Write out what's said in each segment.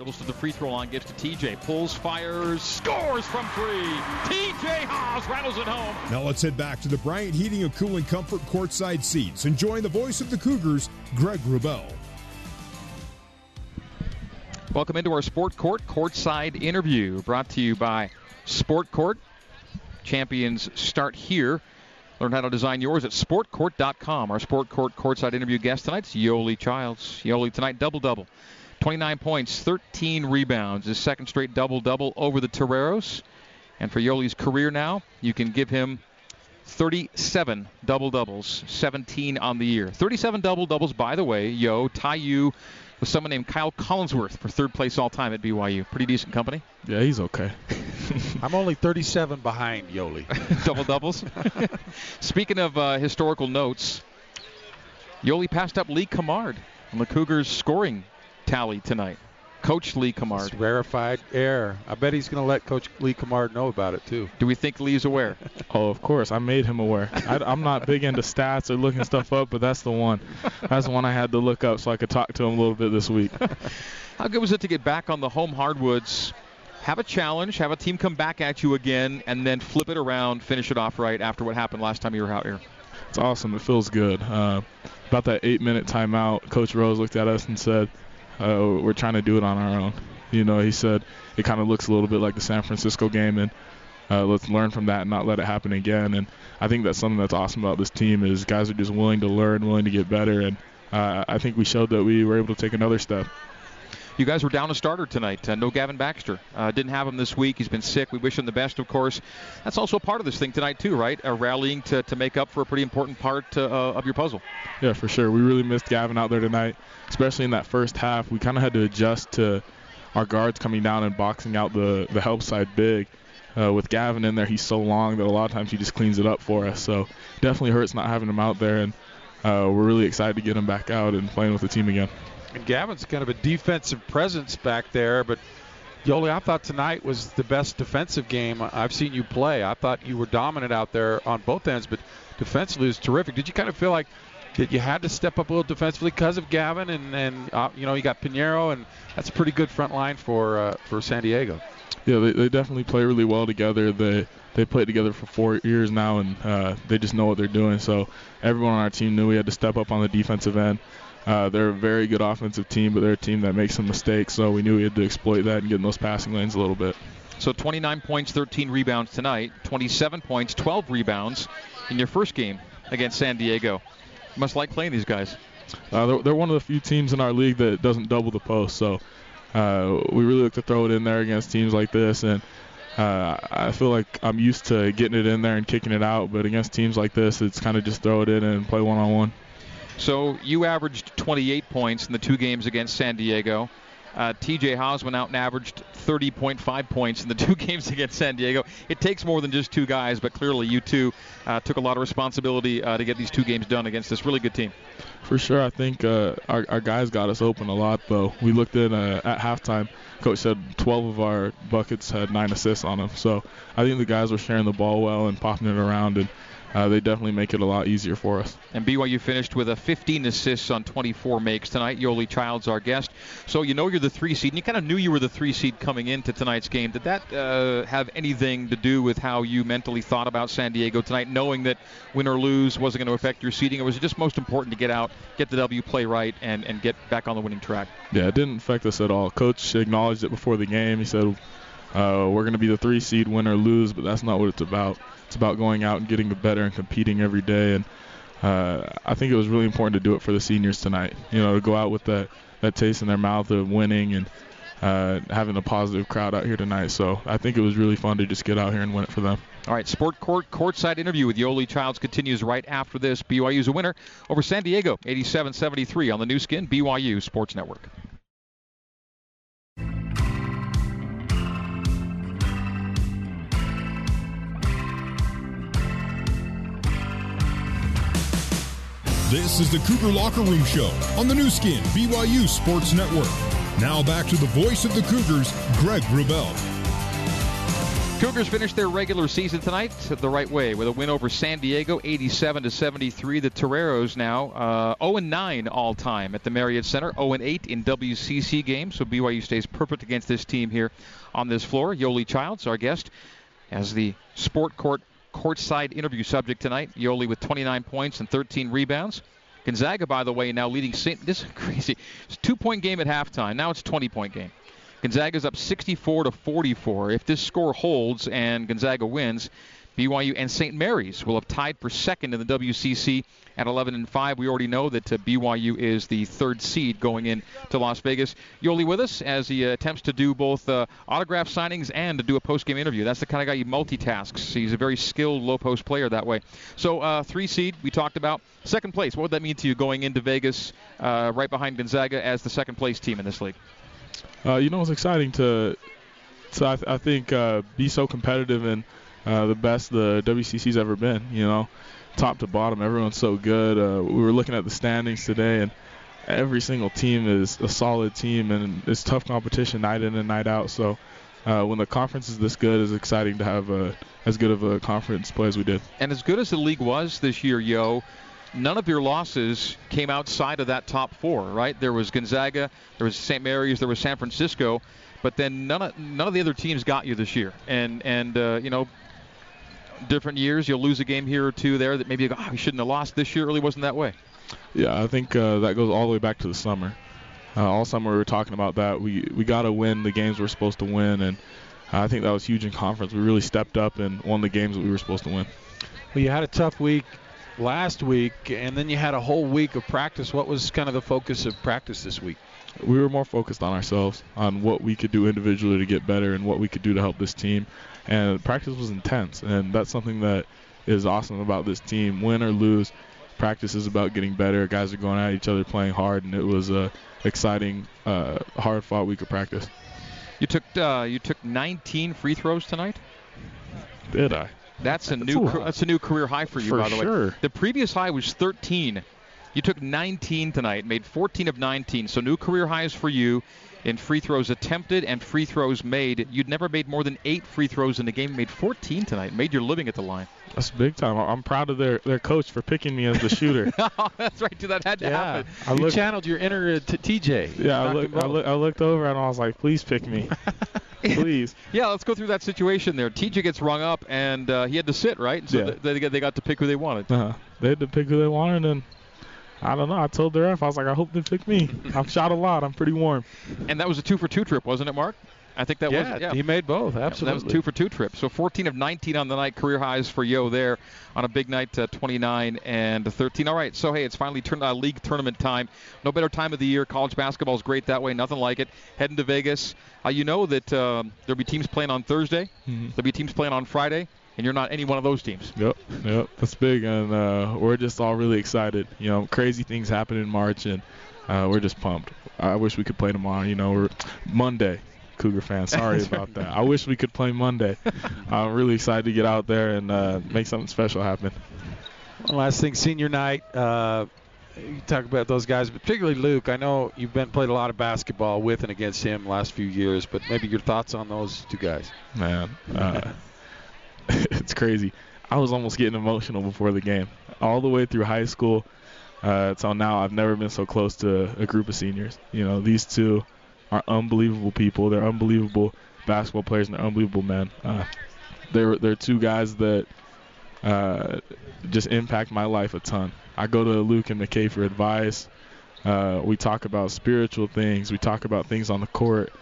Dribbles to the free throw line, gives to TJ, pulls, fires, scores from three. TJ Haws rattles it home. Now let's head back to the Bryant Heating and Cooling Comfort courtside seats. Enjoying the voice of the Cougars, Greg Wrubell. Welcome into our Sport Court courtside interview brought to you by Sport Court. Champions start here. Learn how to design yours at sportcourt.com. Our Sport Court courtside interview guest tonight is Yoeli Childs. Yoeli tonight double double. 29 points, 13 rebounds, his second straight double double over the Toreros. And for Yoeli's career now, you can give him 37 double doubles, 17 on the year. 37 double doubles, by the way, Yo, tie you with someone named Kyle Collinsworth for third place all time at BYU. Pretty decent company. Yeah, he's okay. I'm only 37 behind Yoeli. Double doubles. Speaking of uh, historical notes, Yoeli passed up Lee Cummard on the Cougars' scoring tally tonight. Coach Lee Cummard. It's rarefied air. I bet he's going to let Coach Lee Cummard know about it too. Do we think Lee's aware? oh, of course. I made him aware. I, am not big into stats or looking stuff up, but that's the one. That's the one I had to look up so I could talk to him a little bit this week. How good was it to get back on the home hardwoods? Have a challenge, have a team come back at you again, and then flip it around, finish it off right after what happened last time you were out here. It's awesome. It feels good. Uh, about that eight-minute timeout, Coach Rose looked at us and said, uh, we're trying to do it on our own. You know, he said it kind of looks a little bit like the San Francisco game, and uh, let's learn from that and not let it happen again. And I think that's something that's awesome about this team is guys are just willing to learn, willing to get better, and uh, I think we showed that we were able to take another step. You guys were down a starter tonight. Uh, no Gavin Baxter. Uh, didn't have him this week. He's been sick. We wish him the best, of course. That's also a part of this thing tonight, too, right? Uh, rallying to, to make up for a pretty important part uh, of your puzzle. Yeah, for sure. We really missed Gavin out there tonight, especially in that first half. We kind of had to adjust to our guards coming down and boxing out the, the help side big. Uh, with Gavin in there, he's so long that a lot of times he just cleans it up for us. So definitely hurts not having him out there, and uh, we're really excited to get him back out and playing with the team again. And Gavin's kind of a defensive presence back there, but Yoeli, I thought tonight was the best defensive game I've seen you play. I thought you were dominant out there on both ends, but defensively was terrific. Did you kind of feel like that you had to step up a little defensively because of Gavin and and uh, you know you got Pinheiro and that's a pretty good front line for uh, for San Diego. Yeah, they, they definitely play really well together. They they played together for four years now, and uh, they just know what they're doing. So everyone on our team knew we had to step up on the defensive end. Uh, they're a very good offensive team, but they're a team that makes some mistakes. So we knew we had to exploit that and get in those passing lanes a little bit. So 29 points, 13 rebounds tonight. 27 points, 12 rebounds in your first game against San Diego. You must like playing these guys. Uh, they're, they're, one of the few teams in our league that doesn't double the post. So uh, we really look to throw it in there against teams like this. And uh, I feel like I'm used to getting it in there and kicking it out. But against teams like this, it's kind of just throw it in and play one on one. So you averaged 28 points in the two games against San Diego. Uh, TJ Haws went out and averaged 30.5 points in the two games against San Diego. It takes more than just two guys, but clearly you two uh, took a lot of responsibility uh, to get these two games done against this really good team. For sure, I think uh, our, our, guys got us open a lot, though. We looked at uh, at halftime. Coach said 12 of our buckets had nine assists on them, so I think the guys were sharing the ball well and popping it around and uh, they definitely make it a lot easier for us. And BYU finished with a 15 assists on 24 makes tonight. Yoeli Child's our guest. So you know you're the three seed, and you kind of knew you were the three seed coming into tonight's game. Did that uh, have anything to do with how you mentally thought about San Diego tonight, knowing that win or lose wasn't going to affect your seeding, or was it just most important to get out, get the W, play right, and, and get back on the winning track? Yeah, it didn't affect us at all. Coach acknowledged it before the game. He said, uh, we're going to be the three seed, win or lose, but that's not what it's about. It's about going out and getting better and competing every day. And uh, I think it was really important to do it for the seniors tonight. You know, to go out with that that taste in their mouth of winning and uh, having a positive crowd out here tonight. So I think it was really fun to just get out here and win it for them. All right, Sport Court courtside interview with Yoeli Childs continues right after this. BYU's a winner over San Diego, 87-73 on the Nu Skin BYU Sports Network. This is the Cougar Locker Room Show on the Nu Skin, BYU Sports Network. Now back to the voice of the Cougars, Greg Wrubell. Cougars finished their regular season tonight the right way with a win over San Diego, 87 to 73. The Toreros now uh, 0 9 all time at the Marriott Center, 0 8 in WCC games. So BYU stays perfect against this team here on this floor. Yoeli Childs, our guest, as the Sport Court courtside interview subject tonight. Yoeli with 29 points and 13 rebounds. Gonzaga, by the way, now leading St. This is crazy. It's a two point game at halftime. Now it's a 20 point game. Gonzaga's up 64 to 44. If this score holds and Gonzaga wins, BYU and St. Mary's will have tied for second in the WCC at 11 and 5. We already know that uh, BYU is the third seed going in to Las Vegas. Yoeli with us as he uh, attempts to do both uh, autograph signings and to do a post-game interview. That's the kind of guy he multitasks. He's a very skilled low post player that way. So uh, three seed we talked about. Second place. What would that mean to you going into Vegas uh, right behind Gonzaga as the second place team in this league? Uh, you know, it's exciting to, I, th- I think, be so competitive and uh, the best the WCC's ever been. You know, top to bottom, everyone's so good. Uh, we were looking at the standings today, and every single team is a solid team, and it's tough competition night in and night out. So. Uh, when the conference is this good, it's exciting to have a, as good of a conference play as we did. And as good as the league was this year, yo, none of your losses came outside of that top four, right? There was Gonzaga, there was St. Mary's, there was San Francisco, but then none of none of the other teams got you this year. And and uh, you know, different years you'll lose a game here or two there that maybe you go, oh, we shouldn't have lost this year. It really wasn't that way. Yeah, I think uh, that goes all the way back to the summer. Uh, all summer we were talking about that. We we got to win the games we're supposed to win, and I think that was huge in conference. We really stepped up and won the games that we were supposed to win. Well, you had a tough week last week, and then you had a whole week of practice. What was kind of the focus of practice this week? We were more focused on ourselves, on what we could do individually to get better, and what we could do to help this team. And practice was intense, and that's something that is awesome about this team. Win or lose, practice is about getting better. Guys are going at each other, playing hard, and it was a exciting, uh, hard-fought week of practice. You took uh, you took 19 free throws tonight. Did I? That's a new That's a that's a new career high for you, For by the sure. way. The previous high was 13. You took 19 tonight, made 14 of 19. So new career highs for you in free throws attempted and free throws made. You'd never made more than eight free throws in the game. You made 14 tonight. Made your living at the line. That's big time. I'm proud of their their coach for picking me as the shooter. that's right. That had to happen. I you looked- channeled your inner uh, t- TJ. Yeah, I Knocked looked, them I, both. look, I looked over and I was like, please pick me. please. Yeah, let's go through that situation there. TJ gets rung up, and uh, he had to sit, right? So Yeah. th- they, got, they got to pick who they wanted. Uh-huh. they had to pick who they wanted, and I don't know. I told the ref, I was like, I hope they pick me. I've shot a lot. I'm pretty warm. And that was a two for two trip, wasn't it, Mark? I think that yeah, was it. Yeah. he made both. Yeah, Absolutely. That was two for two trip. So 14 of 19 on the night, career highs for Yo there on a big night, uh, 29 and 13. All right, so hey, it's finally turn, uh, league tournament time. No better time of the year. College basketball is great that way. Nothing like it. Heading to Vegas. Uh, you know that um, there'll be teams playing on Thursday. Mhm. There'll be teams playing on Friday, and you're not any one of those teams. Yep, yep. That's big, and uh, we're just all really excited. You know, crazy things happen in March, and uh, we're just pumped. I wish we could play tomorrow. You know, we're Monday. Cougar fans, sorry about that. I wish we could play Monday. I'm really excited to get out there and uh, make something special happen. One last thing, senior night. Uh, you talk about those guys, particularly Luke. I know you've been played a lot of basketball with and against him last few years, but maybe your thoughts on those two guys. Man, uh, it's crazy. I was almost getting emotional before the game. All the way through high school uh, till now, I've never been so close to a group of seniors. You know, these two are unbelievable people. They're unbelievable basketball players and they're unbelievable men. Uh, they're they're two guys that uh, just impact my life a ton. I go to Luke and McKay for advice. Uh, we talk about spiritual things. We talk about things on the court.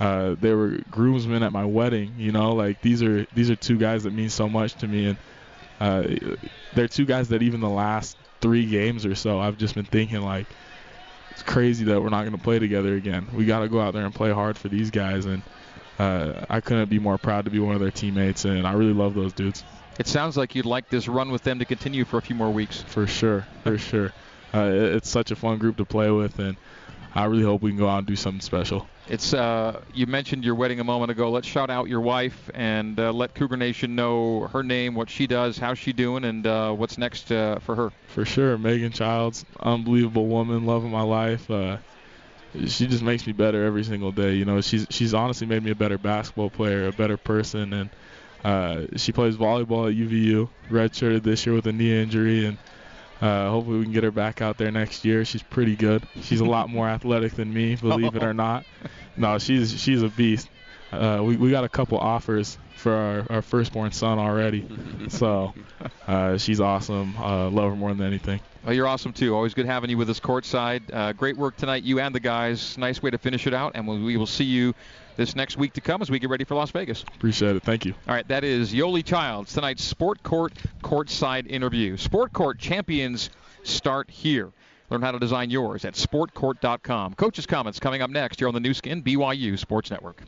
Uh, they were groomsmen at my wedding. You know, like these are these are two guys that mean so much to me, and uh, they're two guys that even the last three games or so, I've just been thinking like, it's crazy that we're not going to play together again. We got to go out there and play hard for these guys, and uh, I couldn't be more proud to be one of their teammates, and I really love those dudes It sounds like you'd like this run with them to continue for a few more weeks. for sure, for sure. Uh, it's such a fun group to play with, and I really hope we can go out and do something special. It's uh, you mentioned your wedding a moment ago. Let's shout out your wife and uh, let Cougar Nation know her name, what she does, how she doing, and uh, what's next uh, for her. For sure, Megan Childs, unbelievable woman, love of my life. Uh, she just makes me better every single day. You know, she's she's honestly made me a better basketball player, a better person, and uh, she plays volleyball at UVU, redshirted this year with a knee injury, and uh, hopefully we can get her back out there next year. She's pretty good. She's a lot more athletic than me, believe it or not. No, she's she's a beast. Uh, we we got a couple offers for our, our firstborn son already, so uh, she's awesome. Uh, love her more than anything. Well, you're awesome too. Always good having you with us courtside. Uh, great work tonight, you and the guys. Nice way to finish it out, and we will see you this next week to come as we get ready for Las Vegas. Appreciate it. Thank you. All right, that is Yoeli Childs tonight's Sport Court courtside interview. Sport Court champions start here. Learn how to design yours at sportcourt.com. Coach's comments coming up next here on the Nu Skin BYU Sports Network.